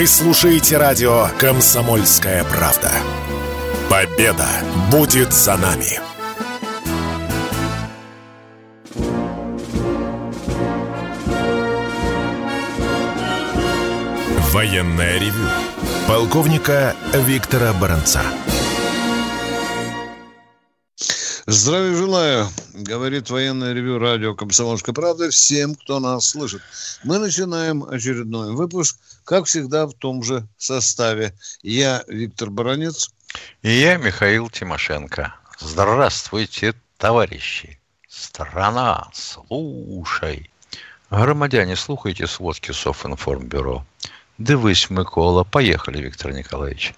Вы слушаете радио «Комсомольская правда». Победа будет за нами. Военное ревю полковника Виктора Баранца. Здравия желаю, говорит военное ревю радио «Комсомольская правда» всем, кто нас слышит. Мы начинаем очередной выпуск, как всегда, в том же составе. Я Виктор Баранец. И я Михаил Тимошенко. Здравствуйте, товарищи. Страна, слушай. Громадяне, слухайте сводки Софинформбюро. Дивись, Микола. Поехали, Виктор Николаевич.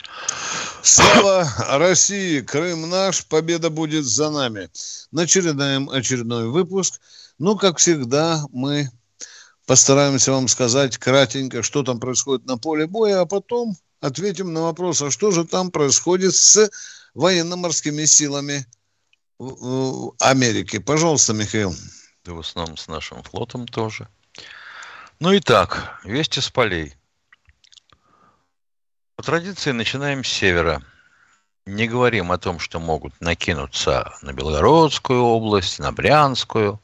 Слава России! Крым наш! Победа будет за нами! Начинаем очередной выпуск. Ну, как всегда, мы постараемся вам сказать кратенько, что там происходит на поле боя, а потом ответим на вопрос, а что же там происходит с военно-морскими силами Америки. Пожалуйста, Михаил. Да в основном с нашим флотом тоже. Ну и так, вести с полей – по традиции начинаем с севера. Не говорим о том, что могут накинуться на Белгородскую область, на Брянскую.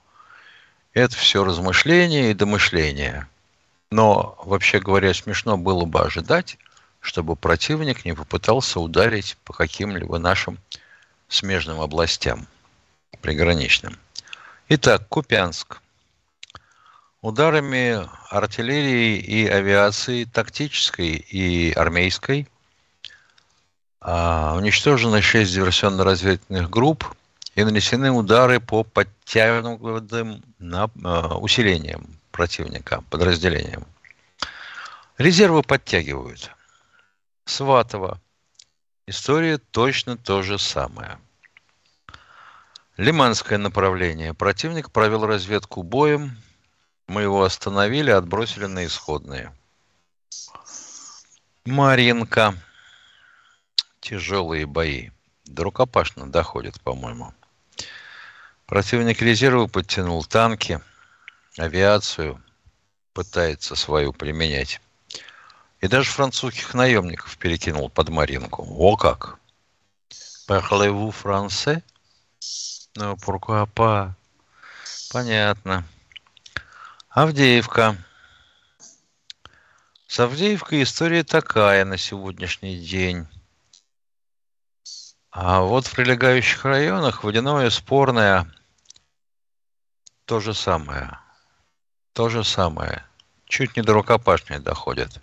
Это все размышления и домышления. Но, вообще говоря, смешно было бы ожидать, чтобы противник не попытался ударить по каким-либо нашим смежным областям, приграничным. Итак, Купянск – ударами артиллерии и авиации тактической и армейской а, уничтожено 6 диверсионно-разведывательных групп и нанесены удары по подтянутым на, а, усилениям противника, подразделениям. Резервы подтягивают. Сватово. История точно то же самое. Лиманское направление. Противник провел разведку боем мы его остановили, отбросили на исходные. Маринка. Тяжелые бои. До рукопашно доходит, по-моему. Противник резервы подтянул танки, авиацию, пытается свою применять. И даже французских наемников перекинул под Маринку. О как! Parlez-vous français? Ну, pourquoi pas? Понятно. Авдеевка. С Авдеевкой история такая на сегодняшний день. А вот в прилегающих районах водяное спорное то же самое. То же самое. Чуть не до рукопашной доходит.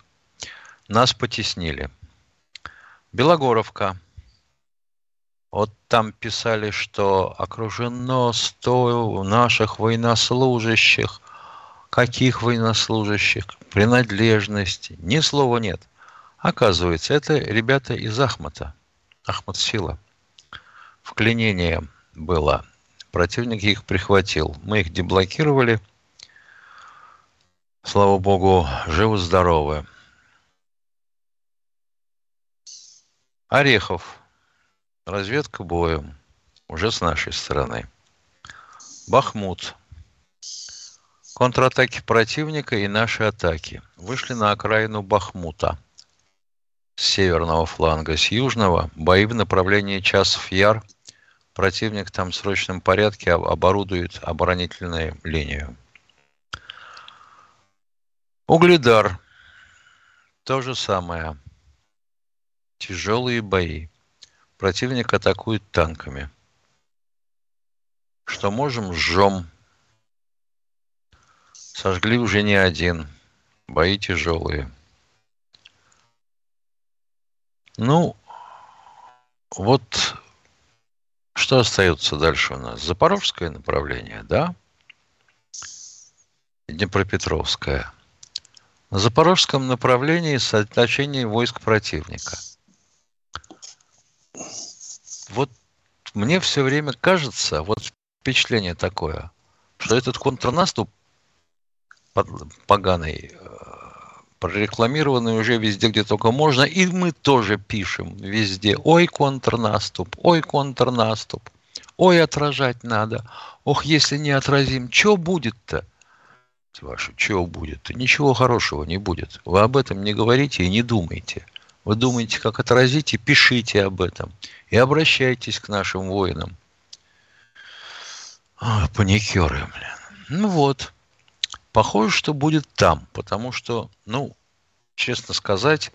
Нас потеснили. Белогоровка. Вот там писали, что окружено сто наших военнослужащих каких военнослужащих, принадлежности, ни слова нет. Оказывается, это ребята из Ахмата, Ахмат Сила. Вклинение было. Противник их прихватил. Мы их деблокировали. Слава богу, живы-здоровы. Орехов. Разведка боем. Уже с нашей стороны. Бахмут. Контратаки противника и наши атаки. Вышли на окраину Бахмута. С северного фланга, с южного бои в направлении Часов Яр. Противник там в срочном порядке оборудует оборонительную линию. Угледар. То же самое. Тяжелые бои. Противник атакует танками. Что можем, жжем. Сожгли уже не один. Бои тяжелые. Ну, вот что остается дальше у нас? Запорожское направление, да? Днепропетровское. На запорожском направлении сосредоточение войск противника. Вот мне все время кажется, вот впечатление такое, что этот контрнаступ поганый, э, прорекламированный уже везде, где только можно, и мы тоже пишем везде, ой, контрнаступ, ой, контрнаступ, ой, отражать надо, ох, если не отразим, что будет-то? вашу, чего будет? Ничего хорошего не будет. Вы об этом не говорите и не думайте. Вы думаете, как отразить, и пишите об этом. И обращайтесь к нашим воинам. Паникеры, блин. Ну вот. Похоже, что будет там, потому что, ну, честно сказать,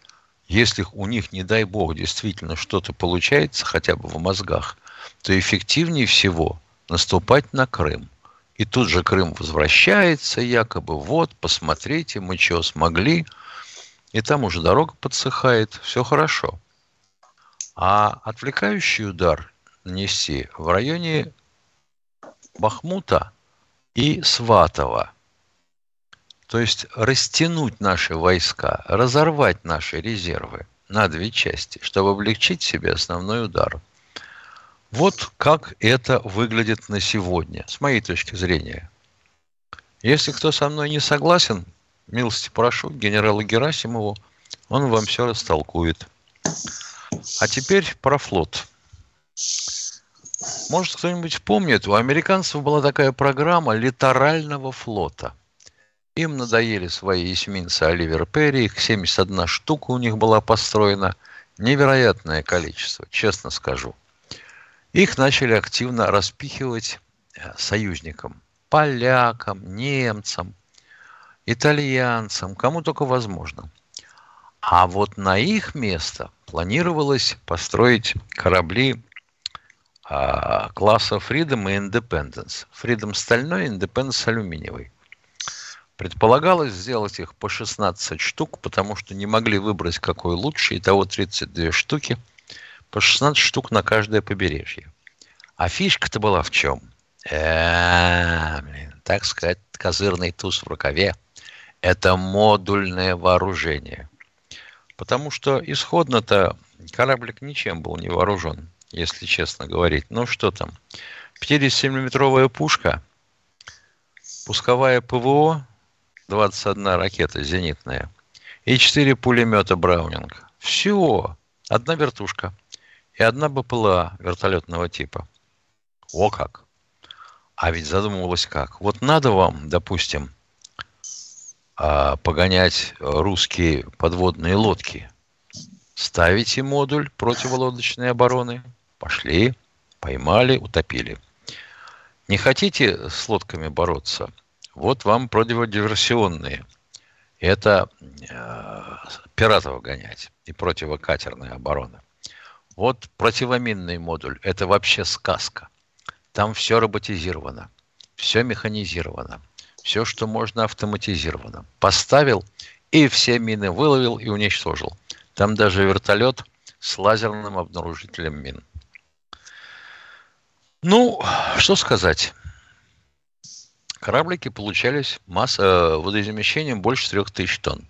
если у них, не дай бог, действительно что-то получается, хотя бы в мозгах, то эффективнее всего наступать на Крым. И тут же Крым возвращается, якобы, вот, посмотрите, мы что смогли. И там уже дорога подсыхает, все хорошо. А отвлекающий удар нанести в районе Бахмута и Сватова. То есть растянуть наши войска, разорвать наши резервы на две части, чтобы облегчить себе основной удар. Вот как это выглядит на сегодня, с моей точки зрения. Если кто со мной не согласен, милости прошу генералу Герасимову, он вам все растолкует. А теперь про флот. Может, кто-нибудь помнит, у американцев была такая программа литерального флота. Им надоели свои эсминцы Оливер Перри, их 71 штука у них была построена. Невероятное количество, честно скажу. Их начали активно распихивать э, союзникам. Полякам, немцам, итальянцам, кому только возможно. А вот на их место планировалось построить корабли а, класса Freedom и Independence. Freedom стальной, Independence алюминиевый. Предполагалось сделать их по 16 штук, потому что не могли выбрать какой лучше. Итого 32 штуки. По 16 штук на каждое побережье. А фишка-то была в чем? Э, блин, так сказать, козырный туз в рукаве. Это модульное вооружение. Потому что исходно-то кораблик ничем был не вооружен, если честно говорить. Ну что там? 57-миллиметровая пушка, пусковая ПВО, 21 ракета зенитная и 4 пулемета Браунинг. Все. Одна вертушка и одна БПЛА вертолетного типа. О как! А ведь задумывалось как. Вот надо вам, допустим, а, погонять русские подводные лодки. Ставите модуль противолодочной обороны. Пошли, поймали, утопили. Не хотите с лодками бороться? Вот вам противодиверсионные. Это э, пиратов гонять и противокатерная оборона. Вот противоминный модуль. Это вообще сказка. Там все роботизировано, все механизировано, все, что можно автоматизировано. Поставил и все мины выловил и уничтожил. Там даже вертолет с лазерным обнаружителем мин. Ну, что сказать. Кораблики получались масса, э, водоизмещением больше 3000 тонн.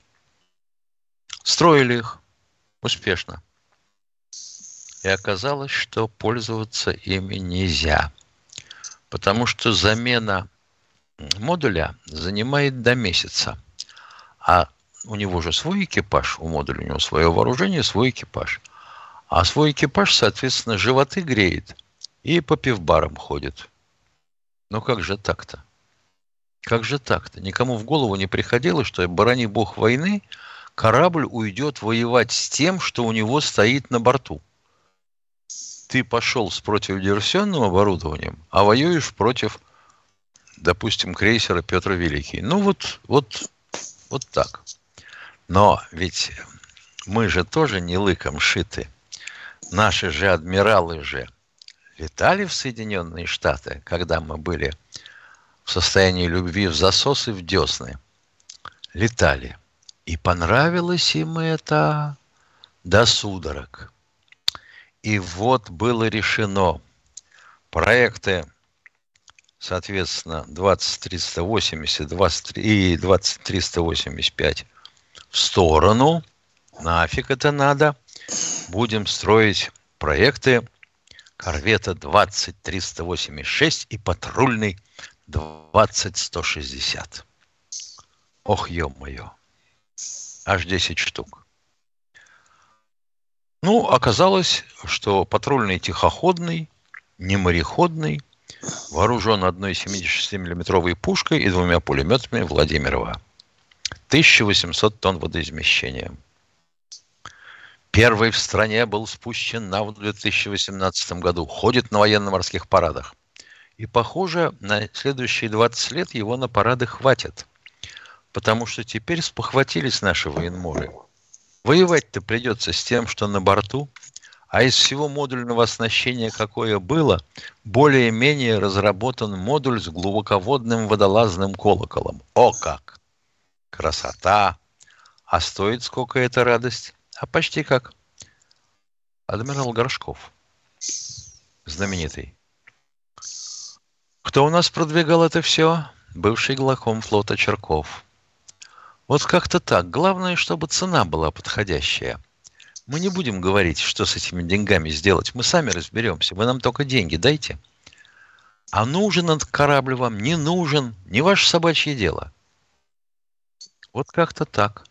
Строили их успешно. И оказалось, что пользоваться ими нельзя потому что замена модуля занимает до месяца. А у него же свой экипаж, у модуля у него свое вооружение, свой экипаж. А свой экипаж, соответственно, животы греет и по пивбарам ходит. Ну как же так-то? Как же так-то? Никому в голову не приходило, что, барани бог войны, корабль уйдет воевать с тем, что у него стоит на борту ты пошел с противодиверсионным оборудованием, а воюешь против, допустим, крейсера Петр Великий. Ну вот, вот, вот так. Но ведь мы же тоже не лыком шиты. Наши же адмиралы же летали в Соединенные Штаты, когда мы были в состоянии любви в засосы в десны. Летали. И понравилось им это до судорог. И вот было решено проекты, соответственно, 20380 20, и 20385 в сторону. Нафиг это надо. Будем строить проекты корвета 20386 и патрульный 20160. Ох, ё-моё. Аж 10 штук. Ну, оказалось, что патрульный тихоходный, не мореходный, вооружен одной 76-миллиметровой пушкой и двумя пулеметами Владимирова. 1800 тонн водоизмещения. Первый в стране был спущен на в 2018 году. Ходит на военно-морских парадах. И, похоже, на следующие 20 лет его на парады хватит. Потому что теперь спохватились наши военморы. Воевать-то придется с тем, что на борту, а из всего модульного оснащения, какое было, более-менее разработан модуль с глубоководным водолазным колоколом. О как! Красота! А стоит сколько эта радость? А почти как адмирал Горшков, знаменитый. Кто у нас продвигал это все? Бывший главком флота Черков. Вот как-то так. Главное, чтобы цена была подходящая. Мы не будем говорить, что с этими деньгами сделать. Мы сами разберемся. Вы нам только деньги дайте. А нужен этот корабль вам, не нужен, не ваше собачье дело. Вот как-то так.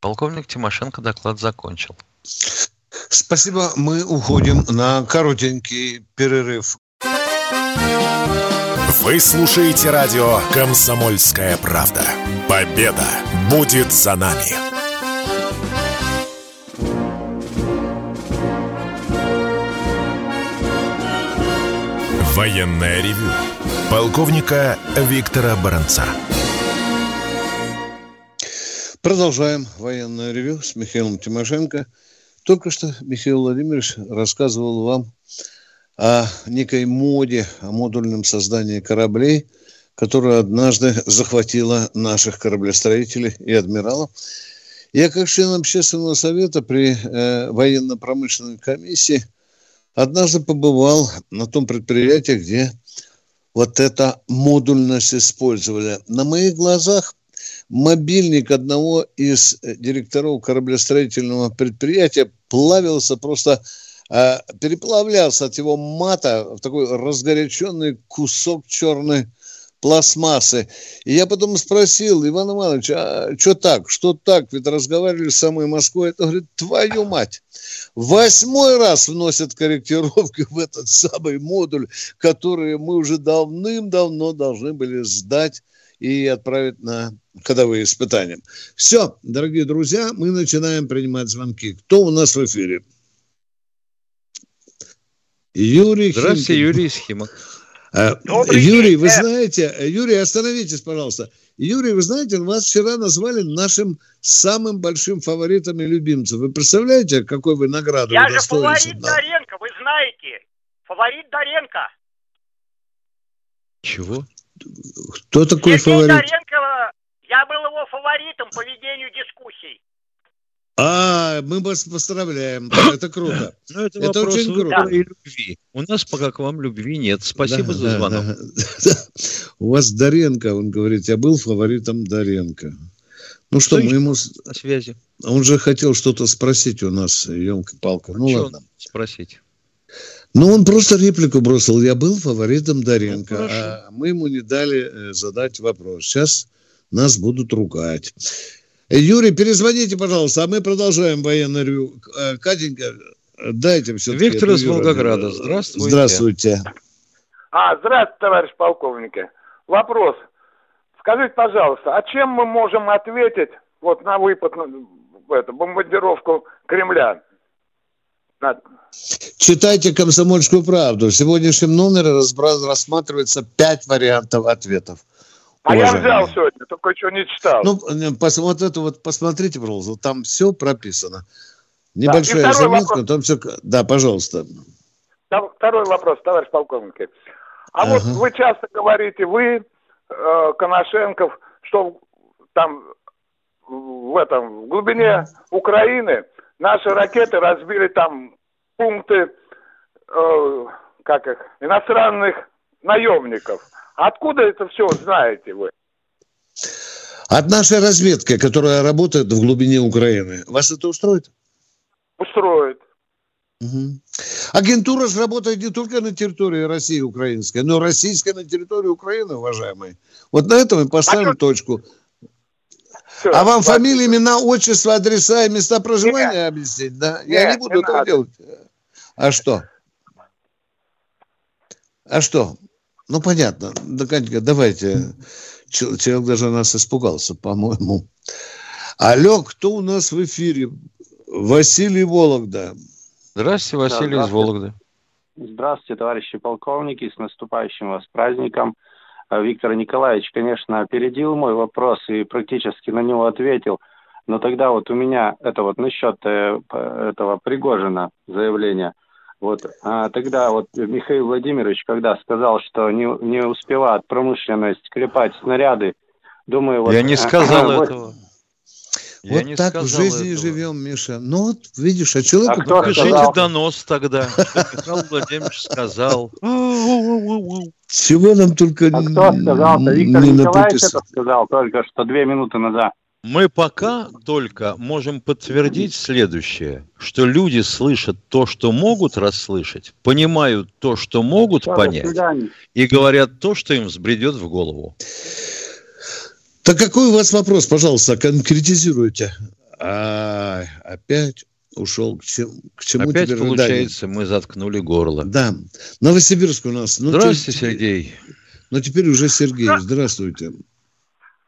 Полковник Тимошенко доклад закончил. Спасибо. Мы уходим на коротенький перерыв. Вы слушаете радио «Комсомольская правда». Победа будет за нами. Военная ревю. Полковника Виктора Баранца. Продолжаем военное ревю с Михаилом Тимошенко. Только что Михаил Владимирович рассказывал вам о некой моде, о модульном создании кораблей, которая однажды захватила наших кораблестроителей и адмиралов. Я как член общественного совета при э, военно-промышленной комиссии однажды побывал на том предприятии, где вот эта модульность использовали. На моих глазах мобильник одного из э, директоров кораблестроительного предприятия плавился просто э, переплавлялся от его мата в такой разгоряченный кусок черной пластмассы. И я потом спросил, Иван Иванович, а что так, что так? Ведь разговаривали с самой Москвой. Это говорит, твою мать. Восьмой раз вносят корректировки в этот самый модуль, который мы уже давным-давно должны были сдать и отправить на ходовые испытания. Все, дорогие друзья, мы начинаем принимать звонки. Кто у нас в эфире? Юрий Здравствуйте, Химкин. Юрий из а, Юрий, вы знаете, Юрий, остановитесь, пожалуйста. Юрий, вы знаете, вас вчера назвали нашим самым большим фаворитом и любимцем. Вы представляете, какой вы награду Я же фаворит да? Доренко, вы знаете. Фаворит Доренко. Чего? Кто такой Сергей фаворит? Доренко, я был его фаворитом по ведению дискуссий. А, мы вас поздравляем. Это круто. Ну, это, это очень круто. И любви. У нас пока к вам любви нет. Спасибо да, за звонок. Да, да. У вас Даренко, он говорит, я был фаворитом Даренко. Ну что, что мы ему... На связи. Он же хотел что-то спросить у нас, елка-палка. Ну, ну ладно. Спросить. Ну, он просто реплику бросил. Я был фаворитом Даренко, ну, а мы ему не дали э, задать вопрос. Сейчас нас будут ругать. Юрий, перезвоните, пожалуйста, а мы продолжаем военное ревю. Э, Катенька, дайте все Виктор из Волгограда, здравствуйте. Здравствуйте. А, здравствуйте, товарищ полковник. Вопрос. Скажите, пожалуйста, а чем мы можем ответить вот на выпад, в эту бомбардировку Кремля? Читайте «Комсомольскую правду». В сегодняшнем номере рассматривается пять вариантов ответов. А я взял сегодня, только еще не читал. Ну, пос, вот это вот посмотрите, пожалуйста, там все прописано. Небольшая да, заметка, вопрос. там все... Да, пожалуйста. Второй вопрос, товарищ полковник. А ага. вот вы часто говорите, вы, э, Коношенков, что там в этом в глубине Украины наши ракеты разбили там пункты, э, как их, иностранных наемников. Откуда это все знаете вы? От нашей разведки, которая работает в глубине Украины. Вас это устроит? Устроит. Угу. Агентура же работает не только на территории России украинской, но и российская на территории Украины, уважаемые. Вот на этом мы поставим а точку. Все, а вам спасибо. фамилия, имена, отчество, адреса и места проживания Нет. объяснить? Да? Нет, Я не буду не этого надо. делать. А что? А что? Ну, понятно. Да, давайте. Человек даже нас испугался, по-моему. Алло, кто у нас в эфире? Василий Вологда. Здравствуйте, Василий да, здравствуйте. из Вологды. Здравствуйте, товарищи полковники, с наступающим вас праздником. А, Виктор Николаевич, конечно, опередил мой вопрос и практически на него ответил. Но тогда вот у меня это вот насчет э, этого Пригожина заявления. Вот а тогда вот Михаил Владимирович, когда сказал, что не, не успевает промышленность клепать снаряды, думаю, вот... Я не сказал вот, этого. Я вот так в жизни этого. живем, Миша. Ну вот, видишь, а человек... А кто Пишите донос тогда, Михаил Владимирович сказал. Чего нам только а кто сказал Виктор Николаевич это сказал только что две минуты назад. Мы пока только можем подтвердить следующее, что люди слышат то, что могут расслышать, понимают то, что могут Все, понять, и говорят то, что им взбредет в голову. Так какой у вас вопрос, пожалуйста, конкретизируйте. А, опять ушел к, чем, к чему Опять теперь получается, мы заткнули горло. Да. Новосибирск у нас. Ну, Здравствуйте, ты... Сергей. Ну, теперь уже Сергей. Здравствуйте.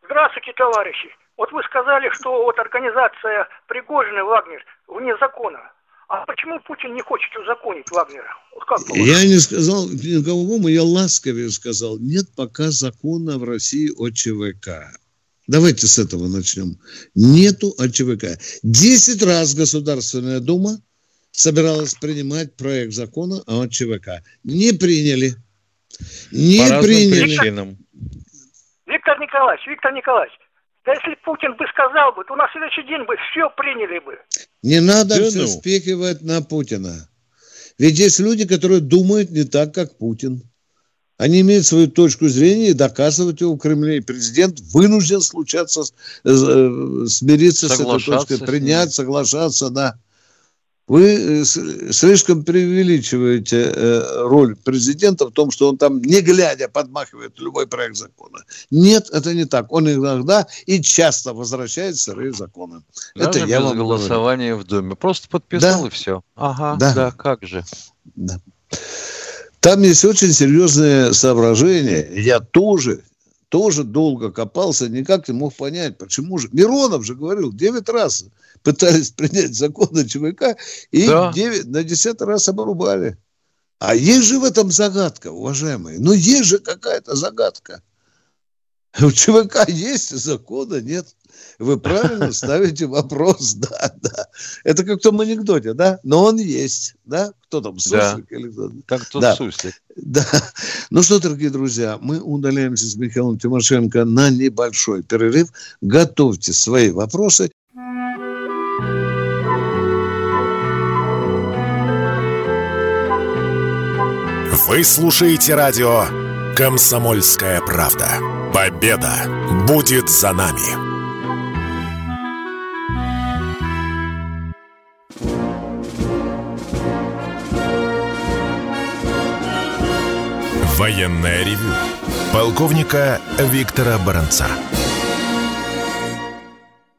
Здравствуйте, товарищи. Вот вы сказали, что вот организация Пригожина Вагнер вне закона. А почему Путин не хочет узаконить Вагнера? Как я не сказал никому, я ласковее сказал. Нет пока закона в России о ЧВК. Давайте с этого начнем. Нету АЧВК. Десять раз Государственная Дума собиралась принимать проект закона о ЧВК. Не приняли. Не По приняли. Причинам. Виктор Николаевич, Виктор Николаевич, да если Путин бы сказал бы, то на следующий день бы все приняли бы. Не надо да все ну. спихивать на Путина. Ведь есть люди, которые думают не так, как Путин. Они имеют свою точку зрения и доказывать его в Кремле. И президент вынужден случаться, э, смириться с этой точкой, принять, соглашаться, да. Вы э, слишком преувеличиваете э, роль президента в том, что он там, не глядя, подмахивает любой проект закона. Нет, это не так. Он иногда и часто возвращает сырые законы. Даже это я без вам голосования говорю. в Думе. Просто подписал да. и все. Ага, да. да, как же. Да. Там есть очень серьезные соображения. Я тоже, тоже долго копался, никак не мог понять, почему же. Миронов же говорил, 9 раз пытались принять закон о ЧВК, и да. 9, на 10 раз обрубали. А есть же в этом загадка, уважаемые. Ну, есть же какая-то загадка. У ЧВК есть закона, нет. Вы правильно ставите вопрос, да, да. Это как в том анекдоте, да? Но он есть, да? Кто там, Суслик да. или кто? Как тот да. Суслик. Да. Ну что, дорогие друзья, мы удаляемся с Михаилом Тимошенко на небольшой перерыв. Готовьте свои вопросы. Вы слушаете радио «Комсомольская правда». Победа будет за нами. Военное ревю полковника Виктора Баранца.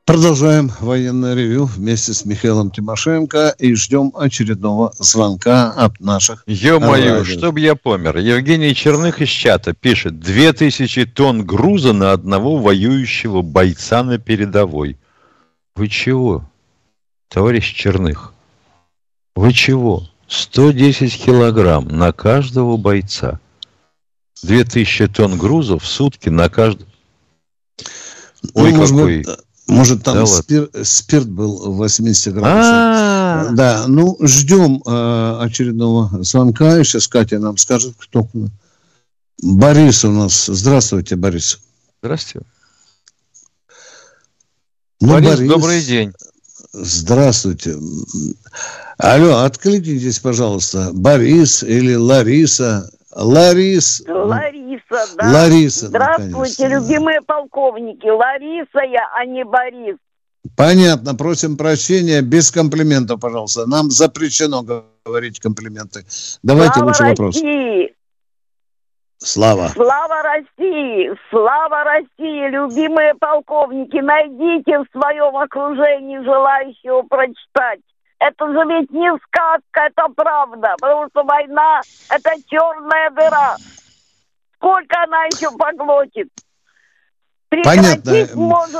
Продолжаем военное ревю вместе с Михаилом Тимошенко и ждем очередного звонка от наших Ё-моё, чтоб я помер. Евгений Черных из чата пишет, 2000 тонн груза на одного воюющего бойца на передовой. Вы чего, товарищ Черных? Вы чего? 110 килограмм на каждого бойца. 2000 тонн грузов в сутки на каждый... Ой, ну, какой... Быть, может, там да спир... спирт был 80 градусов. А-а-а. Да, ну, ждем э, очередного звонка. Сейчас Катя нам скажет, кто... Борис у нас. Здравствуйте, Борис. Здравствуйте. Ну, Борис, Борис, добрый день. Здравствуйте. Алло, откликнитесь, пожалуйста. Борис или Лариса. Ларис. Лариса, да. Лариса. Здравствуйте, любимые полковники. Лариса я, а не Борис. Понятно, просим прощения, без комплиментов, пожалуйста. Нам запрещено говорить комплименты. Давайте Слава лучше вопрос. России! Слава. Слава России! Слава России! Любимые полковники, найдите в своем окружении желающего прочитать это же ведь не сказка, это правда. Потому что война – это черная дыра. Сколько она еще поглотит? Понятно.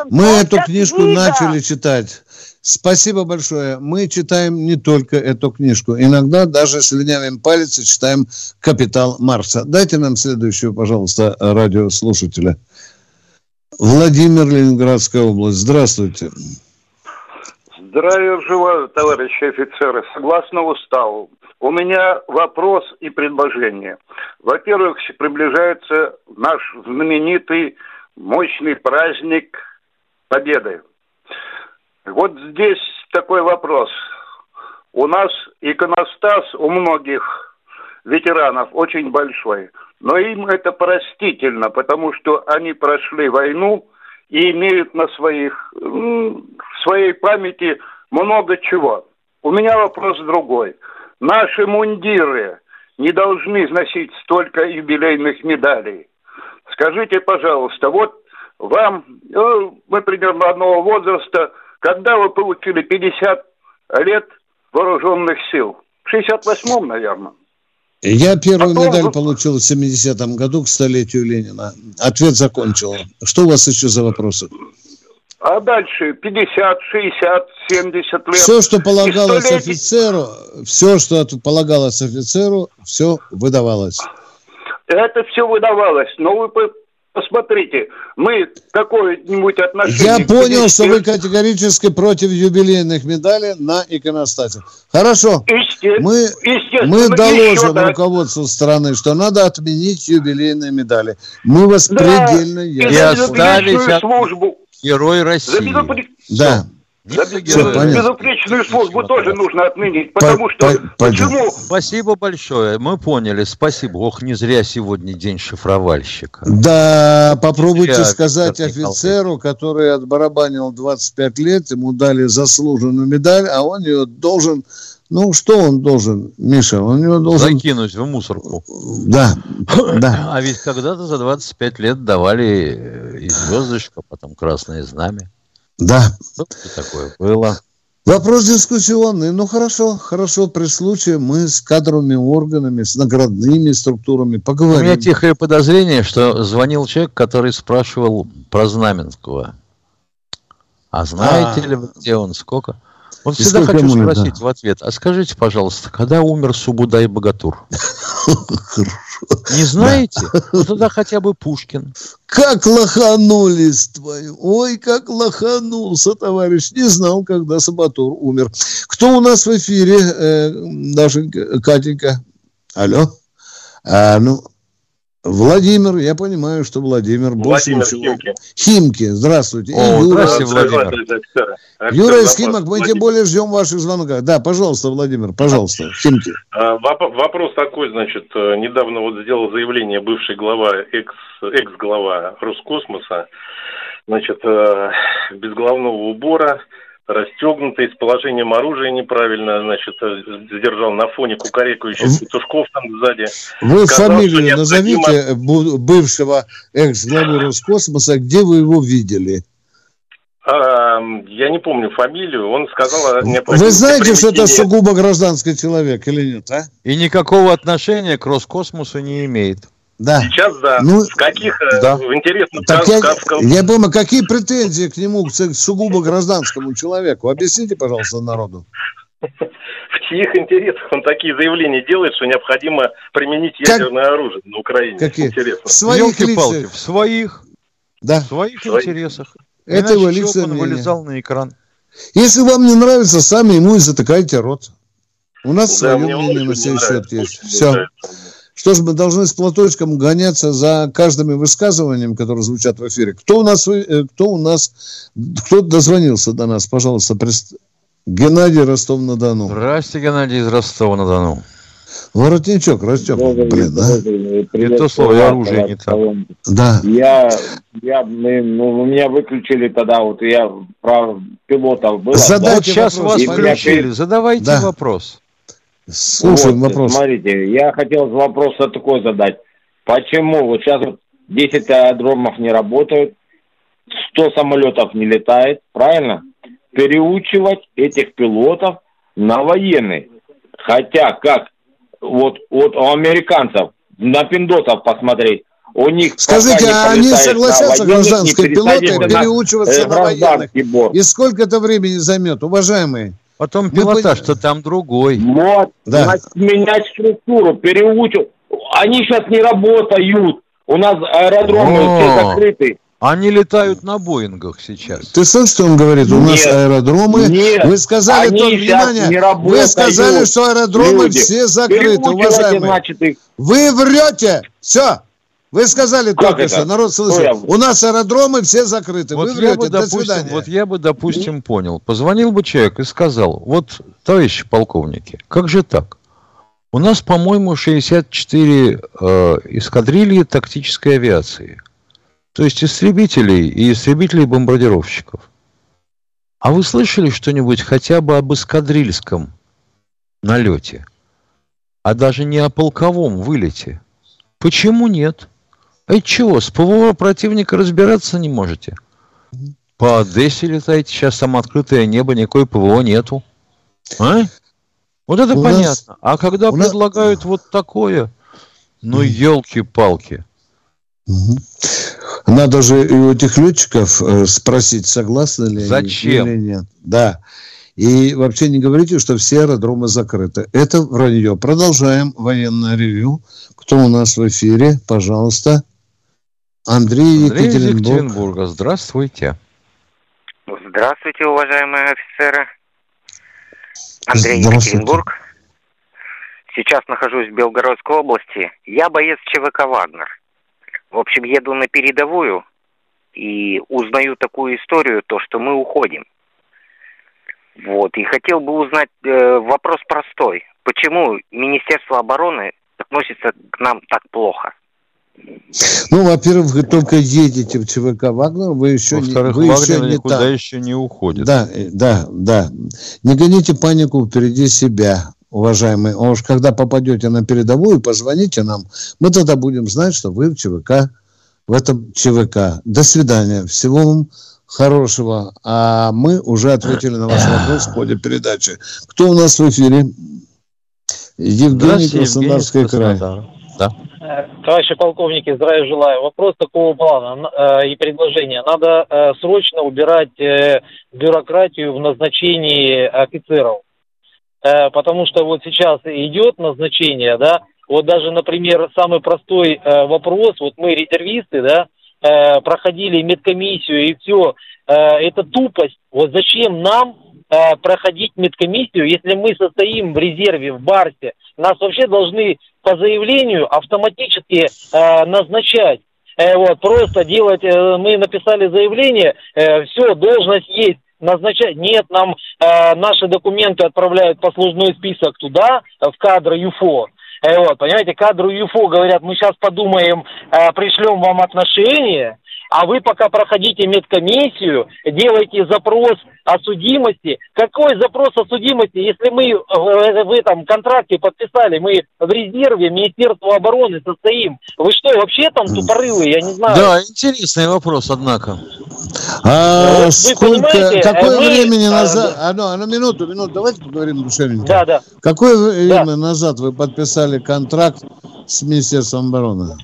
Мы эту книжку книга. начали читать. Спасибо большое. Мы читаем не только эту книжку. Иногда даже слюнявим палец и читаем «Капитал Марса». Дайте нам следующую, пожалуйста, радиослушателя. Владимир, Ленинградская область. Здравствуйте. Здравия желаю, товарищи офицеры. Согласно уставу, у меня вопрос и предложение. Во-первых, приближается наш знаменитый мощный праздник Победы. Вот здесь такой вопрос. У нас иконостас у многих ветеранов очень большой, но им это простительно, потому что они прошли войну и имеют на своих, в своей памяти много чего. У меня вопрос другой. Наши мундиры не должны носить столько юбилейных медалей. Скажите, пожалуйста, вот вам, ну, мы примерно одного возраста, когда вы получили 50 лет вооруженных сил? В 68-м, наверное. Я первую Потом... медаль получил в 70-м году к столетию Ленина. Ответ закончил. Что у вас еще за вопросы? А дальше 50, 60, 70 лет. Все, что полагалось офицеру, все, что полагалось офицеру, все выдавалось. Это все выдавалось. Но вы посмотрите, мы какое-нибудь отношение... Я понял, что вы категорически против юбилейных медалей на иконостасе. Хорошо. Мы, мы доложим еще, руководству страны, что надо отменить юбилейные медали. Мы вас да, предельно... И оставить службу. Герой России. Да. Безупречную службу тоже нужно отменить, потому что почему? Спасибо большое, мы поняли, спасибо. Ох, не зря сегодня день шифровальщика. Да, попробуйте Я, сказать офицеру, который отбарабанил 25 лет, ему дали заслуженную медаль, а он ее должен ну, что он должен, Миша? Он его должен... Закинуть в мусорку. Да, да. А ведь когда-то за 25 лет давали и звездочку, а потом красное знамя. Да. Что такое было? Вопрос дискуссионный. Ну, хорошо, хорошо. При случае мы с кадровыми органами, с наградными структурами поговорим. У меня тихое подозрение, что звонил человек, который спрашивал про Знаменского. А знаете а... ли вы, где он, сколько? Вот всегда хочу спросить да. в ответ, а скажите, пожалуйста, когда умер Субудай Богатур? Не знаете? Ну тогда хотя бы Пушкин. Как лоханулись твою. Ой, как лоханулся, товарищ. Не знал, когда Сабатур умер. Кто у нас в эфире, э, Дашенька, Катенька? Алло? А, ну, Владимир, я понимаю, что Владимир, ничего. Химки. Химки, здравствуйте. О, Юра. здравствуйте, Владимир. Юра из Химок, мы тем более ждем ваших звонков. Да, пожалуйста, Владимир, пожалуйста, Химки. А, вопрос такой, значит, э, недавно вот сделал заявление бывший глава, экс, экс-глава Роскосмоса, значит, э, без головного убора, расстегнутый, с положением оружия неправильно, значит, задержал на фоне кукарекающих петушков там сзади. Вы Сказал, фамилию назовите бывшего экс-главы Роскосмоса, где вы его видели? А, я не помню фамилию, он сказал... Вы знаете, что это сугубо гражданский человек или нет, а? И никакого отношения к Роскосмосу не имеет. Да. Сейчас да. Ну, с каких э, да. интересно. Так я, я думаю, какие претензии к нему, к сугубо гражданскому человеку? Объясните, пожалуйста, народу. В чьих интересах он такие заявления делает, что необходимо применить ядерное как... оружие на Украине? Какие? Интересно. В своих лицах. В своих. Да. В своих, своих. интересах. Это его личное он вылезал на экран. Если вам не нравится, сами ему и затыкайте рот. У нас да, свое мнение на сей счет есть. Все. Нравится. Что же мы должны с платочком гоняться за каждым высказыванием, которые звучат в эфире? Кто у нас, э, кто у нас, кто дозвонился до нас? Пожалуйста, прест... Геннадий Ростов-на-Дону. Здравствуйте, Геннадий из Ростова-на-Дону. Воротничок растет, добрый, блин, да? Не то слово, я оружие не там. Да. Я, я, мы, ну, меня выключили тогда, вот я про пилотов был. Задайте вот сейчас вопрос. вас включили, задавайте да. вопрос. Слушаем вот, вопрос. Смотрите, я хотел вопрос такой задать. Почему вот сейчас вот 10 аэродромов не работают, 100 самолетов не летает, правильно? Переучивать этих пилотов на военные. Хотя, как вот, вот у американцев, на пиндосов посмотреть, у них... Скажите, а они согласятся, гражданские пилоты, переучиваться на, на военных? И сколько это времени займет, уважаемые? Потом пилотаж-то там другой. Вот, да. менять структуру, переучивать. Они сейчас не работают. У нас аэродромы О, все закрыты. Они летают на Боингах сейчас. Ты слышишь, что он говорит? У нет, нас аэродромы. Нет, вы сказали, то, внимание, не вы сказали, что аэродромы люди. все закрыты, уважаемые. Значит, их... Вы врете. Все. Вы сказали как только это? что, народ слышит, у нас аэродромы все закрыты. Вот Вы врете, бы, до свидания. Вот я бы, допустим, понял. Позвонил бы человек и сказал, вот, товарищи полковники, как же так? У нас, по-моему, 64 э, эскадрильи тактической авиации. То есть истребителей и истребителей-бомбардировщиков. А вы слышали что-нибудь хотя бы об эскадрильском налете? А даже не о полковом вылете? Почему нет? А чего, с ПВО противника разбираться не можете? По Одессе летаете, сейчас там открытое небо, никакой ПВО нету. А? Вот это у понятно. Нас... А когда у предлагают нас... вот такое, ну елки-палки. Надо же и у этих летчиков э, спросить, согласны ли Зачем? они или нет. Да. И вообще не говорите, что все аэродромы закрыты. Это вранье. Продолжаем военное ревю. Кто у нас в эфире? Пожалуйста. Андрей, Андрей Екатеринбург. Екатеринбурга. Здравствуйте. Здравствуйте, уважаемые офицеры. Андрей Екатеринбург. Сейчас нахожусь в Белгородской области. Я боец ЧВК «Вагнер». В общем, еду на передовую и узнаю такую историю, то, что мы уходим. Вот. И хотел бы узнать, э, вопрос простой. Почему Министерство обороны относится к нам так плохо? Ну, во-первых, вы только едете в ЧВК Вагнер, вы еще не, вы еще не никуда там. еще не уходит. Да, э, да, да. Не гоните панику впереди себя, уважаемые. А уж когда попадете на передовую, позвоните нам. Мы тогда будем знать, что вы в ЧВК, в этом ЧВК. До свидания. Всего вам хорошего. А мы уже ответили на ваш вопрос в ходе передачи. Кто у нас в эфире? Евгений Краснодарский край. Да. Товарищи полковники, здравия желаю. Вопрос такого плана э, и предложения. Надо э, срочно убирать э, бюрократию в назначении офицеров. Э, потому что вот сейчас идет назначение, да, вот даже, например, самый простой э, вопрос, вот мы резервисты, да, э, проходили медкомиссию и все, э, это тупость. Вот зачем нам э, проходить медкомиссию, если мы состоим в резерве, в Барсе, нас вообще должны по заявлению автоматически э, назначать. Э, вот, просто делать, э, мы написали заявление, э, все, должность есть, назначать. Нет, нам э, наши документы отправляют послужной список туда, в кадры ЮФО. Э, вот, понимаете, кадры ЮФО говорят, мы сейчас подумаем, э, пришлем вам отношения, а вы пока проходите медкомиссию, делаете запрос о судимости. Какой запрос о судимости, если мы в, в этом контракте подписали, мы в резерве Министерства обороны состоим? Вы что, вообще там тупорылые, я не знаю. Да, интересный вопрос, однако. А, вы сколько, какое мы, времени назад, а, ну, ну, минуту, минуту, давайте поговорим душевненько. Да, да. Какое время да. назад вы подписали контракт с Министерством обороны?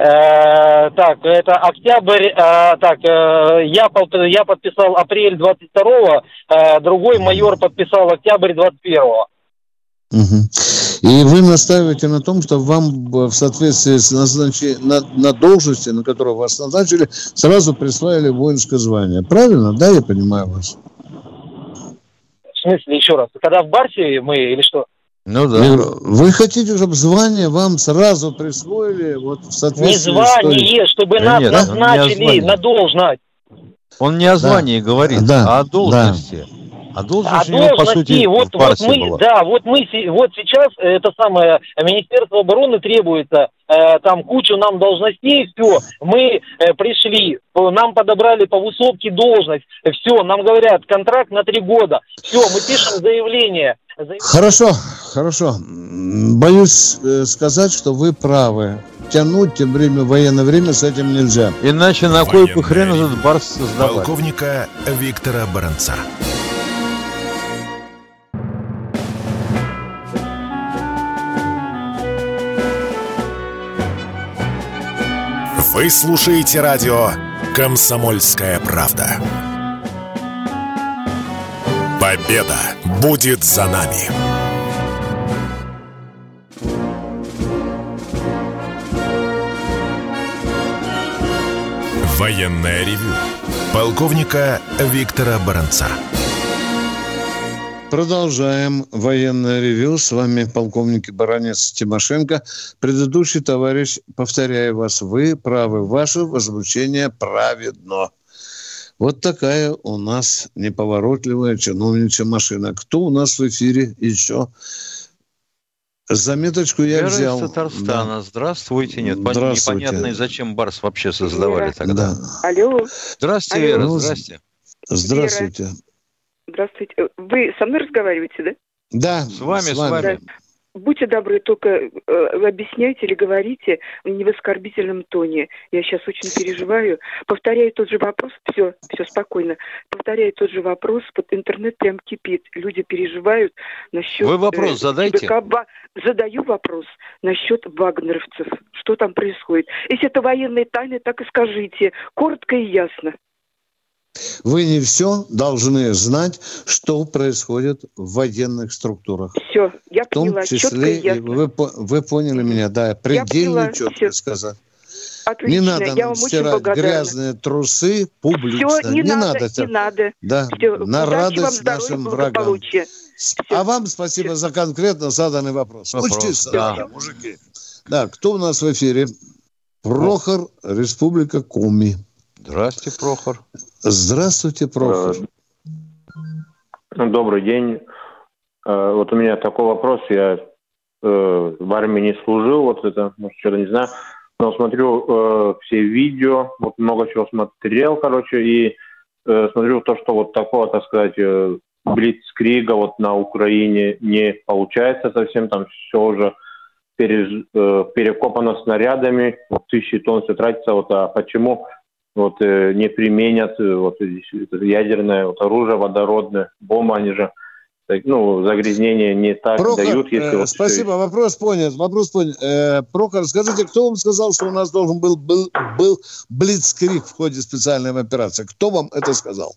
Э, так, это октябрь, э, так, э, я, я подписал апрель 22-го, э, другой майор подписал октябрь 21-го. Угу. И вы настаиваете на том, что вам в соответствии с назначением на, на должности, на которую вас назначили, сразу присвоили воинское звание. Правильно? Да, я понимаю вас? В смысле, еще раз? Когда в Барсе мы или что? Ну да. Вы хотите, чтобы звание вам сразу присвоили вот в соответствии Не звание, с чтобы нас нет, назначили на должность. Он не о звании да. говорит, да. а о должности. Да. А должность, а него, по сути, вот, вот мы, была. да, вот мы, вот сейчас это самое Министерство обороны требуется э, там кучу нам должностей, все, мы э, пришли, нам подобрали по высотке должность, все, нам говорят контракт на три года, все, мы пишем заявление. заявление. Хорошо, хорошо. Боюсь э, сказать, что вы правы. Тянуть тем время военное время с этим нельзя. Иначе на кой бы хрен этот барс создавать? Полковника Виктора Баранца. Вы слушаете радио «Комсомольская правда». Победа будет за нами. Военное ревю полковника Виктора Баранца. Продолжаем военное ревю. С вами полковник Баранец Тимошенко. Предыдущий товарищ, повторяю вас, вы правы. Ваше возмущение праведно. Вот такая у нас неповоротливая чиновничья машина. Кто у нас в эфире еще? Заметочку я Вера взял. из Татарстана. Да. Здравствуйте. Нет, Здравствуйте. непонятно, и зачем Барс вообще создавали Вера. тогда. Да. Алло. Здравствуйте, Алло. Вера, здрасте. Здравствуйте. Здравствуйте. Э, Вы со мной разговариваете, да? Да, С вами, с вами. Будьте добры, только э, объясняйте или говорите не в оскорбительном тоне. Я сейчас очень переживаю. Повторяю тот же вопрос. Все, все спокойно. Повторяю тот же вопрос. Вот интернет прям кипит. Люди переживают насчет... Вы вопрос задайте. ЧВК Ба- Задаю вопрос насчет вагнеровцев. Что там происходит? Если это военные тайны, так и скажите. Коротко и ясно. Вы не все должны знать, что происходит в военных структурах. Все, я В том поняла. Четко и числе, и ясно. вы, вы поняли меня, да, предельно поняла, четко всё. сказать. Отлично, Не надо я нам вам очень стирать благодарна. грязные трусы публично. Все, не, надо, это. не надо. Да, Всё, на удачи радость вам, здоровья, нашим врагам. благополучия. С- А вам спасибо за конкретно заданный вопрос. Вопрос, Очень да. да. мужики. Да, кто у нас в эфире? Прохор, Республика Коми. Здрасте, Прохор. Здравствуйте, Прохор. Добрый день. Э, Вот у меня такой вопрос. Я э, в армии не служил, вот это, может, что-то не знаю. Но смотрю э, все видео, вот много чего смотрел, короче, и э, смотрю то, что вот такого, так сказать, э, блицкрига вот на Украине не получается совсем, там все уже э, перекопано снарядами, вот тысячи тонн все тратится, вот, а почему вот э, не применят э, вот это ядерное вот, оружие водородное, бомбы, они же ну, загрязнение не так Прохор, дают, если э, вот спасибо, вопрос понят. Вопрос понят. Э, Прохор, скажите, кто вам сказал, что у нас должен был, был, был блицкрик в ходе специальной операции? Кто вам это сказал?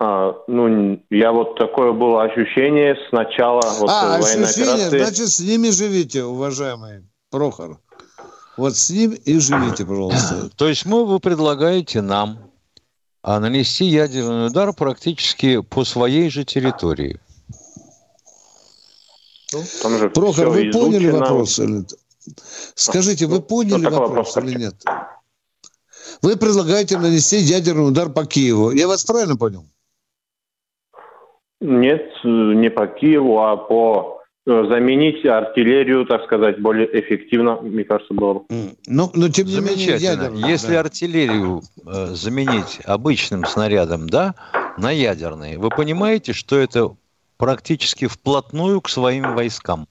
А, ну, я вот такое было ощущение с начала вот а, э, военной ощущение, операции. значит, с ними живите, уважаемый Прохор. Вот с ним и живите, пожалуйста. То есть мы, вы предлагаете нам а, нанести ядерный удар практически по своей же территории. Там же Прохор, вы поняли вопрос? или нет? Скажите, вы поняли такой вопрос вопрос или нет? Вы предлагаете нанести ядерный удар по Киеву. Я вас правильно понял? Нет, не по Киеву, а по заменить артиллерию, так сказать, более эффективно, мне кажется, было бы. Ну, но тем не менее. Если да. артиллерию э, заменить обычным снарядом, да, на ядерный, вы понимаете, что это практически вплотную к своим войскам.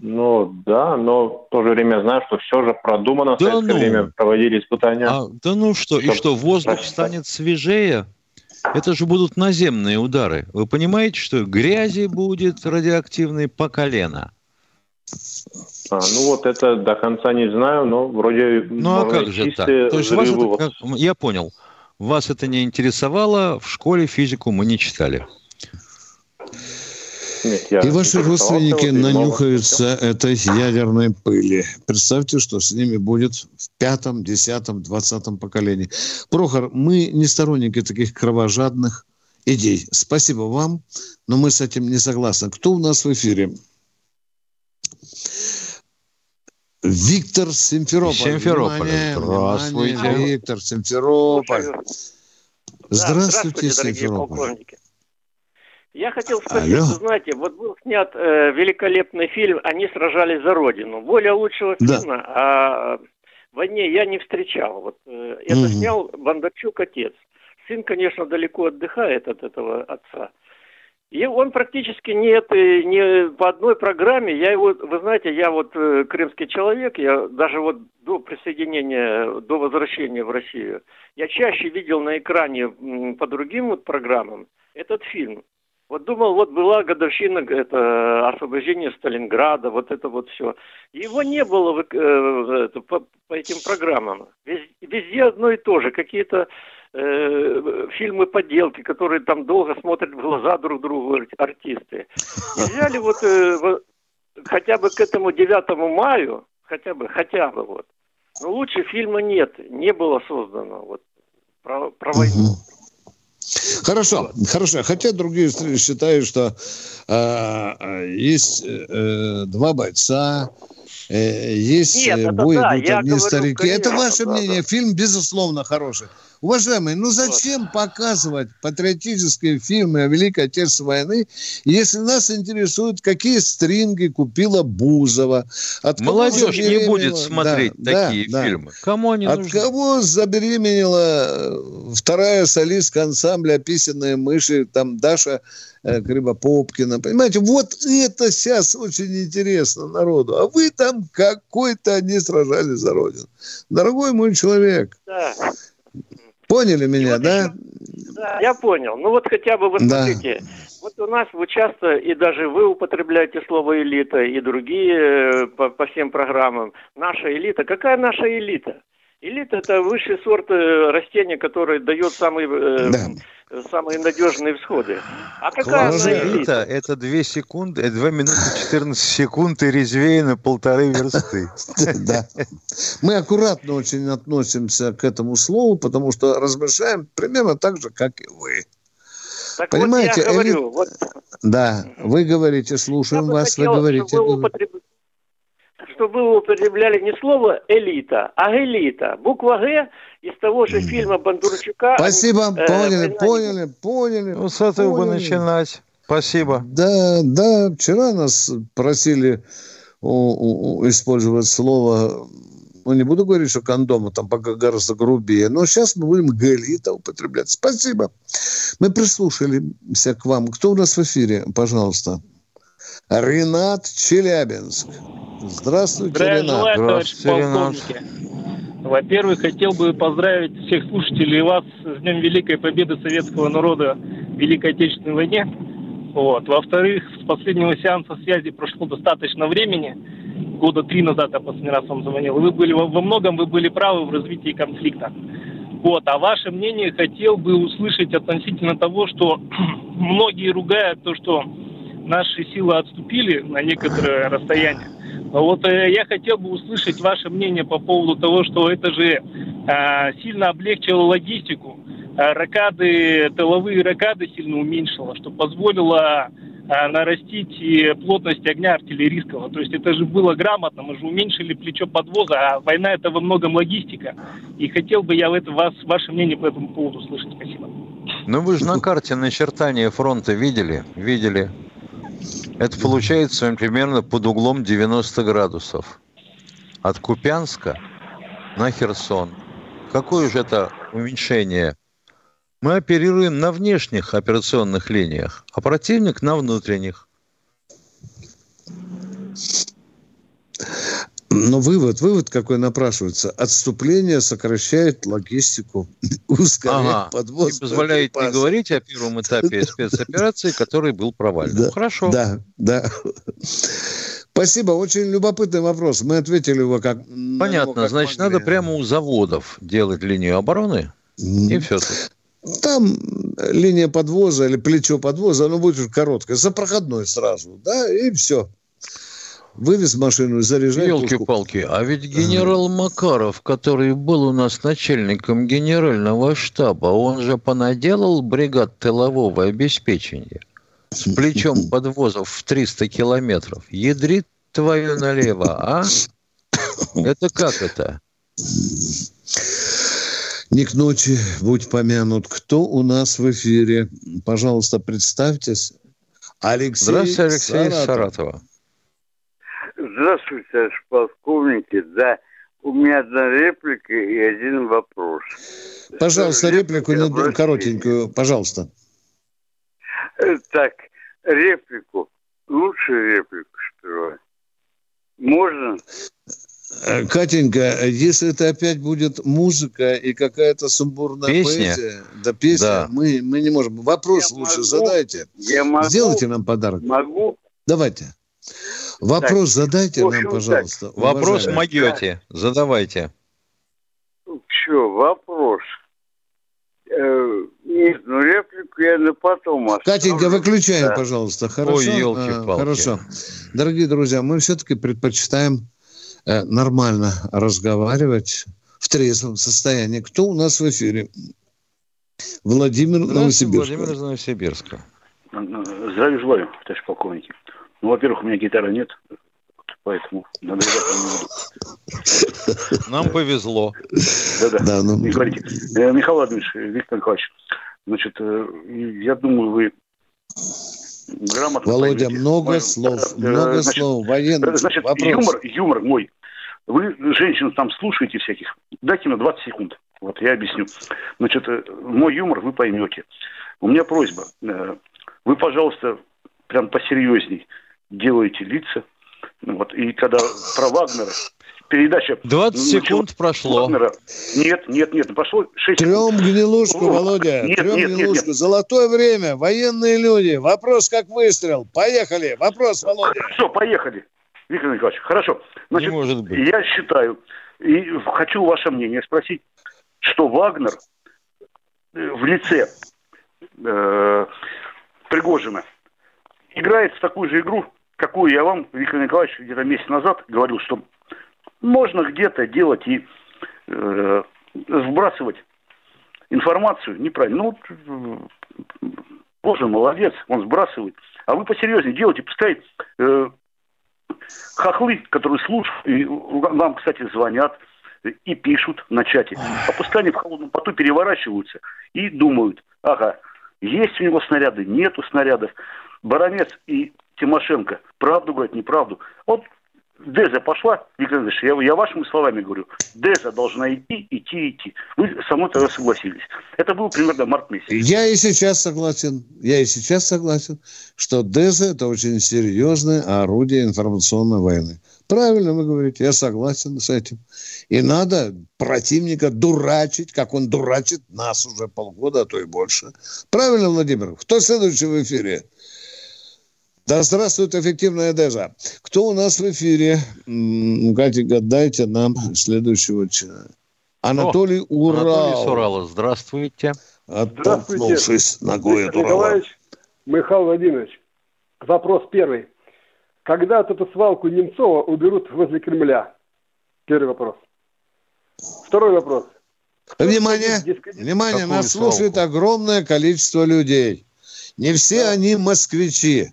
Ну, да, но в то же время знаю, что все же продумано. В Да советское ну. время проводили испытания. А, да ну что, и что, воздух станет свежее? Это же будут наземные удары. Вы понимаете, что грязи будет радиоактивной по колено? А, ну вот это до конца не знаю, но вроде Ну а как же так? То есть вас это, как- я понял, вас это не интересовало, в школе физику мы не читали. Нет, я И ваши родственники нанюхаются этой ядерной пыли. Представьте, что с ними будет в пятом, десятом, двадцатом поколении. Прохор, мы не сторонники таких кровожадных идей. Спасибо вам, но мы с этим не согласны. Кто у нас в эфире? Виктор Симферополь. Симферополь. Внимание, Здравствуйте. внимание, Виктор Симферополь. Здравствуйте, здравствуйте, дорогие Симферополь. Я хотел спросить, Алло. знаете, вот был снят э, великолепный фильм «Они сражались за Родину». Более лучшего Да. фильма о войне я не встречал. Вот э, это Мгм. снял Бондарчук отец. Сын, конечно, далеко отдыхает от этого отца. И он практически нет ни по одной программе. Я его, вы знаете, я вот э, крымский человек, я даже вот до присоединения, до возвращения в Россию, я чаще видел на экране м, по другим вот программам этот фильм. Вот думал, вот была годовщина это, освобождения Сталинграда, вот это вот все. Его не было э, это, по, по этим программам. Везде, везде одно и то же. Какие-то э, фильмы поделки, которые там долго смотрят в глаза друг другу артисты. И взяли вот э, хотя бы к этому 9 маю, хотя бы, хотя бы вот. Но лучше фильма нет, не было создано вот про, про войну. Хорошо, хорошо. Хотя другие считают, что э, есть э, два бойца, э, есть Нет, бой да, идут одни говорю, старики. Конечно, это ваше да, мнение. Да. Фильм, безусловно, хороший. Уважаемые, ну зачем показывать патриотические фильмы о Великой Отечественной войны, если нас интересует, какие стринги купила Бузова? От Молодежь не будет смотреть да, такие да, фильмы. Да. Кому они От нужны? кого забеременела э, вторая солистка ансамбля «Писанные мыши», там Даша э, Крыбопопкина. Понимаете, вот это сейчас очень интересно народу. А вы там какой-то не сражались за Родину. Дорогой мой человек, да. Поняли меня, вот да? Еще, да, я понял. Ну вот хотя бы вы да. смотрите, вот у нас вы часто, и даже вы употребляете слово элита, и другие э, по, по всем программам. Наша элита. Какая наша элита? Элита это высший сорт э, растения, который дает самый э, да самые надежные всходы. А какая Класс, элита? Это 2 секунды, 2 минуты 14 секунд и резвее на полторы версты. Да. Мы аккуратно очень относимся к этому слову, потому что размышляем примерно так же, как и вы. Так Понимаете, вот я говорю, элит... вот... Да, вы говорите, слушаем вас, хотел, вы говорите. Чтобы вы, употреб... чтобы вы употребляли не слово элита, а элита. Буква Г из того же фильма Бондарчука. Спасибо, э, поняли, поняли, поняли. Ну, с этого бы начинать. Спасибо. Да, да, вчера нас просили о, о, использовать слово, ну, не буду говорить, что кондома там пока гораздо грубее, но сейчас мы будем галита употреблять. Спасибо. Мы прислушались к вам. Кто у нас в эфире, пожалуйста? Ренат Челябинск. Здравствуйте, Здравия Ренат. Желаю, Здравствуйте, Ренат. Во-первых, хотел бы поздравить всех слушателей и вас с Днем Великой Победы Советского народа в Великой Отечественной войне. Вот. Во-вторых, с последнего сеанса связи прошло достаточно времени. Года три назад я последний раз вам звонил. Вы были во многом вы были правы в развитии конфликта. Вот. А ваше мнение хотел бы услышать относительно того, что многие ругают то, что наши силы отступили на некоторое расстояние. Вот э, я хотел бы услышать ваше мнение по поводу того, что это же э, сильно облегчило логистику. Э, ракады, тыловые ракады сильно уменьшило, что позволило э, нарастить плотность огня артиллерийского. То есть это же было грамотно, мы же уменьшили плечо подвоза, а война это во многом логистика. И хотел бы я в это вас, ваше мнение по этому поводу услышать. Спасибо. Ну вы же на карте начертания фронта видели? Видели. Это получается примерно под углом 90 градусов. От Купянска на Херсон. Какое же это уменьшение? Мы оперируем на внешних операционных линиях, а противник на внутренних. Но вывод, вывод какой напрашивается. Отступление сокращает логистику, ускоряет ага. подвоз. И позволяет не говорить о первом этапе спецоперации, который был провален. Да, Хорошо. Да, да. Спасибо, очень любопытный вопрос. Мы ответили его как... Понятно, как значит, могли. надо прямо у заводов делать линию обороны, mm. и все тут. Там линия подвоза или плечо подвоза, оно будет короткое, за проходной сразу, да, и все вывез машину и заряжай Елки-палки, а ведь генерал Макаров, который был у нас начальником генерального штаба, он же понаделал бригад тылового обеспечения с плечом подвозов в 300 километров. Ядрит твою налево, а? Это как это? Не к ночи будь помянут. Кто у нас в эфире? Пожалуйста, представьтесь. Алексей Здравствуйте, Алексей Саратов. Саратова. Здравствуйте, полковники. Да, у меня одна реплика и один вопрос. Пожалуйста, реплику, реплику коротенькую, пожалуйста. Э, так, реплику. Лучше реплику, что ли? Можно? Э, Катенька, если это опять будет музыка и какая-то сумбурная песня? поэзия, да песня, да. Мы, мы не можем. Вопрос я лучше могу, задайте. Я могу, Сделайте нам подарок. Могу. Давайте. Вопрос задайте нам, пожалуйста. Так. Вопрос могете. Да. Задавайте. Что, вопрос? Э, нет, ну реплику я на потом оставлю. Катенька, выключаем, да. пожалуйста. Хорошо? Ой, елки-палки. Хорошо. Дорогие друзья, мы все-таки предпочитаем Э, нормально разговаривать в трезвом состоянии. Кто у нас в эфире? Владимир Новосибирск. Владимир из Новосибирска. Здравия желаю, товарищ полковники. Ну, во-первых, у меня гитары нет, поэтому надо Нам повезло. Да-да, да, ну... не говорите. Э, Михаил Владимирович, Виктор Николаевич, значит, э, я думаю, вы грамотно Володя, поймете. много слов, много значит, слов, военных. Значит, вопрос. юмор, юмор мой вы женщин там слушаете всяких, дайте мне 20 секунд. Вот я объясню. Значит, э, мой юмор вы поймете. У меня просьба. Э, вы, пожалуйста, прям посерьезней делаете лица. Вот, и когда про Вагнера, передача... 20 секунд прошло. Вагнера, нет, нет, нет, прошло 6 Трем секунд. гнилушку, О, Володя, нет, трем нет, гнилушку. Нет, нет. Золотое время, военные люди. Вопрос как выстрел. Поехали. Вопрос, Володя. Все, поехали. Виктор Николаевич, хорошо. Значит, может быть. я считаю, и хочу ваше мнение спросить, что Вагнер э, в лице э, Пригожина играет в такую же игру, какую я вам, Виктор Николаевич, где-то месяц назад говорил, что можно где-то делать и э, сбрасывать информацию неправильно. Ну, Боже, молодец, он сбрасывает. А вы посерьезнее делайте, пускай э, хохлы, которые слушают, и вам, кстати, звонят и пишут на чате. А пускай они в холодном поту переворачиваются и думают, ага, есть у него снаряды, нету снарядов. Баранец и Тимошенко правду говорят, неправду. Вот Деза пошла, Виктор Ильич, я, я вашими словами говорю, Деза должна идти, идти, идти. Вы со мной тогда согласились. Это был примерно март месяц. Я и сейчас согласен, я и сейчас согласен, что Деза – это очень серьезное орудие информационной войны. Правильно вы говорите, я согласен с этим. И надо противника дурачить, как он дурачит нас уже полгода, а то и больше. Правильно, Владимир? Кто следующий в эфире? Да здравствует эффективная Дежа. Кто у нас в эфире? Катя, дайте нам следующего человека. Анатолий О, Урал. Анатолий Урала, здравствуйте. Оттолкнувшись ногой от Урала. Николаевич, Михаил Владимирович, вопрос первый. Когда эту свалку Немцова уберут возле Кремля? Первый вопрос. Второй вопрос. Внимание, внимание, нас слушает огромное количество людей. Не все да. они москвичи.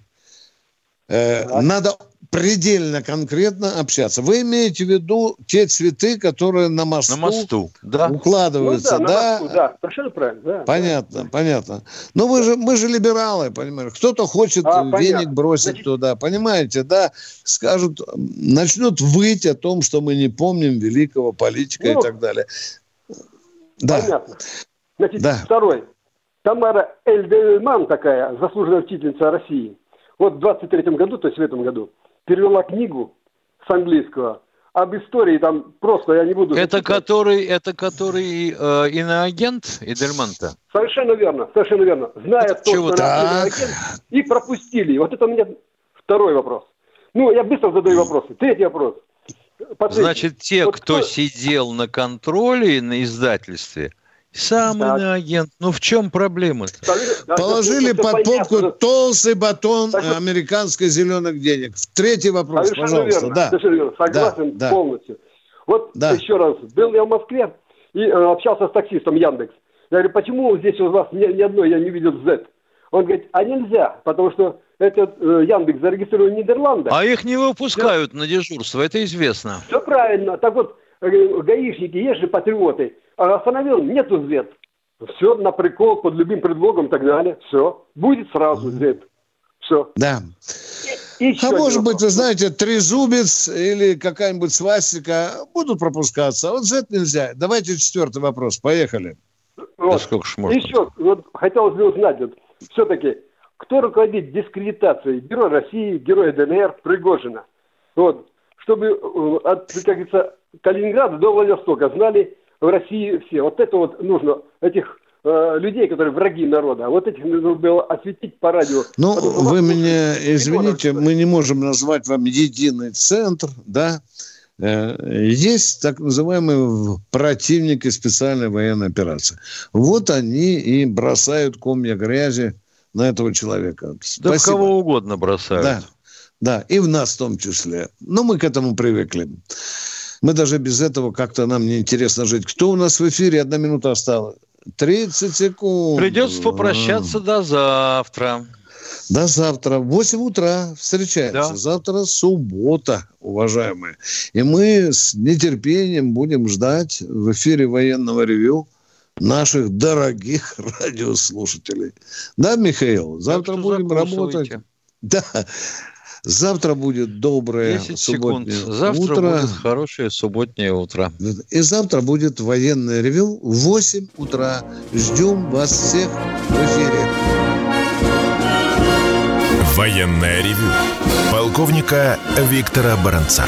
Э, надо предельно конкретно общаться. Вы имеете в виду те цветы, которые на мосту, на мосту да. укладываются, ну, да? Да, мосту, да, совершенно правильно. Да, понятно, да. понятно. Но вы же, мы же либералы, понимаете. Кто-то хочет а, веник понятно. бросить Значит... туда, понимаете, да? Скажут, начнут выть о том, что мы не помним великого политика ну, и так далее. Да. Понятно. Значит, да. второй. Тамара Эльдельман такая, заслуженная учительница России – вот в 23 году, то есть в этом году, перевела книгу с английского об истории там просто я не буду. Это который, это который э, иноагент Эдельманта? Совершенно верно, совершенно верно. Зная то, что он иноагент, и пропустили. Вот это у меня второй вопрос. Ну, я быстро задаю вопросы. Третий вопрос. Потретий. Значит, те, вот кто, кто сидел на контроле на издательстве, сам так. иноагент. Ну в чем проблема -то? Положили под попку толстый батон так, американской зеленых денег. Третий вопрос, пожалуйста. Верно, да. верно. Согласен да, полностью. Вот да. еще раз. Был я в Москве и э, общался с таксистом Яндекс. Я говорю, почему здесь у вас ни, ни одной я не видел Z? Он говорит, а нельзя, потому что этот э, Яндекс зарегистрирован в Нидерландах. А их не выпускают Все. на дежурство, это известно. Все правильно. Так вот, э, гаишники, есть же патриоты остановил, нету звезд. Все, на прикол, под любым предлогом и так далее. Все, будет сразу звезд. Все. Да. И, а может быть, вы знаете, трезубец или какая-нибудь свастика будут пропускаться, а вот Z нельзя. Давайте четвертый вопрос. Поехали. Вот. Да сколько ж можно? Еще, вот хотелось бы узнать, вот, все-таки, кто руководит дискредитацией Героя России, Героя ДНР, Пригожина? Вот, чтобы э, от, как говорится, Калининграда до Владивостока знали в России все. Вот это вот нужно, этих э, людей, которые враги народа. А вот этих нужно было осветить по радио. Ну, вы меня извините, мы не можем назвать вам единый центр, да? Э, есть так называемые противники специальной военной операции. Вот они и бросают комья грязи на этого человека. Да Спасибо. кого угодно бросают. Да, да, и в нас в том числе. Но мы к этому привыкли. Мы даже без этого как-то нам неинтересно жить. Кто у нас в эфире? Одна минута осталась. 30 секунд. Придется попрощаться до завтра. До завтра. В 8 утра встречаемся. Да. Завтра суббота, уважаемые. И мы с нетерпением будем ждать в эфире военного ревю наших дорогих радиослушателей. Да, Михаил? Завтра будем работать. Да. Завтра будет доброе 10 субботнее секунд. Завтра утро. будет хорошее субботнее утро. И завтра будет военное ревю в 8 утра. Ждем вас всех в эфире. Военное ревю полковника Виктора Баранца.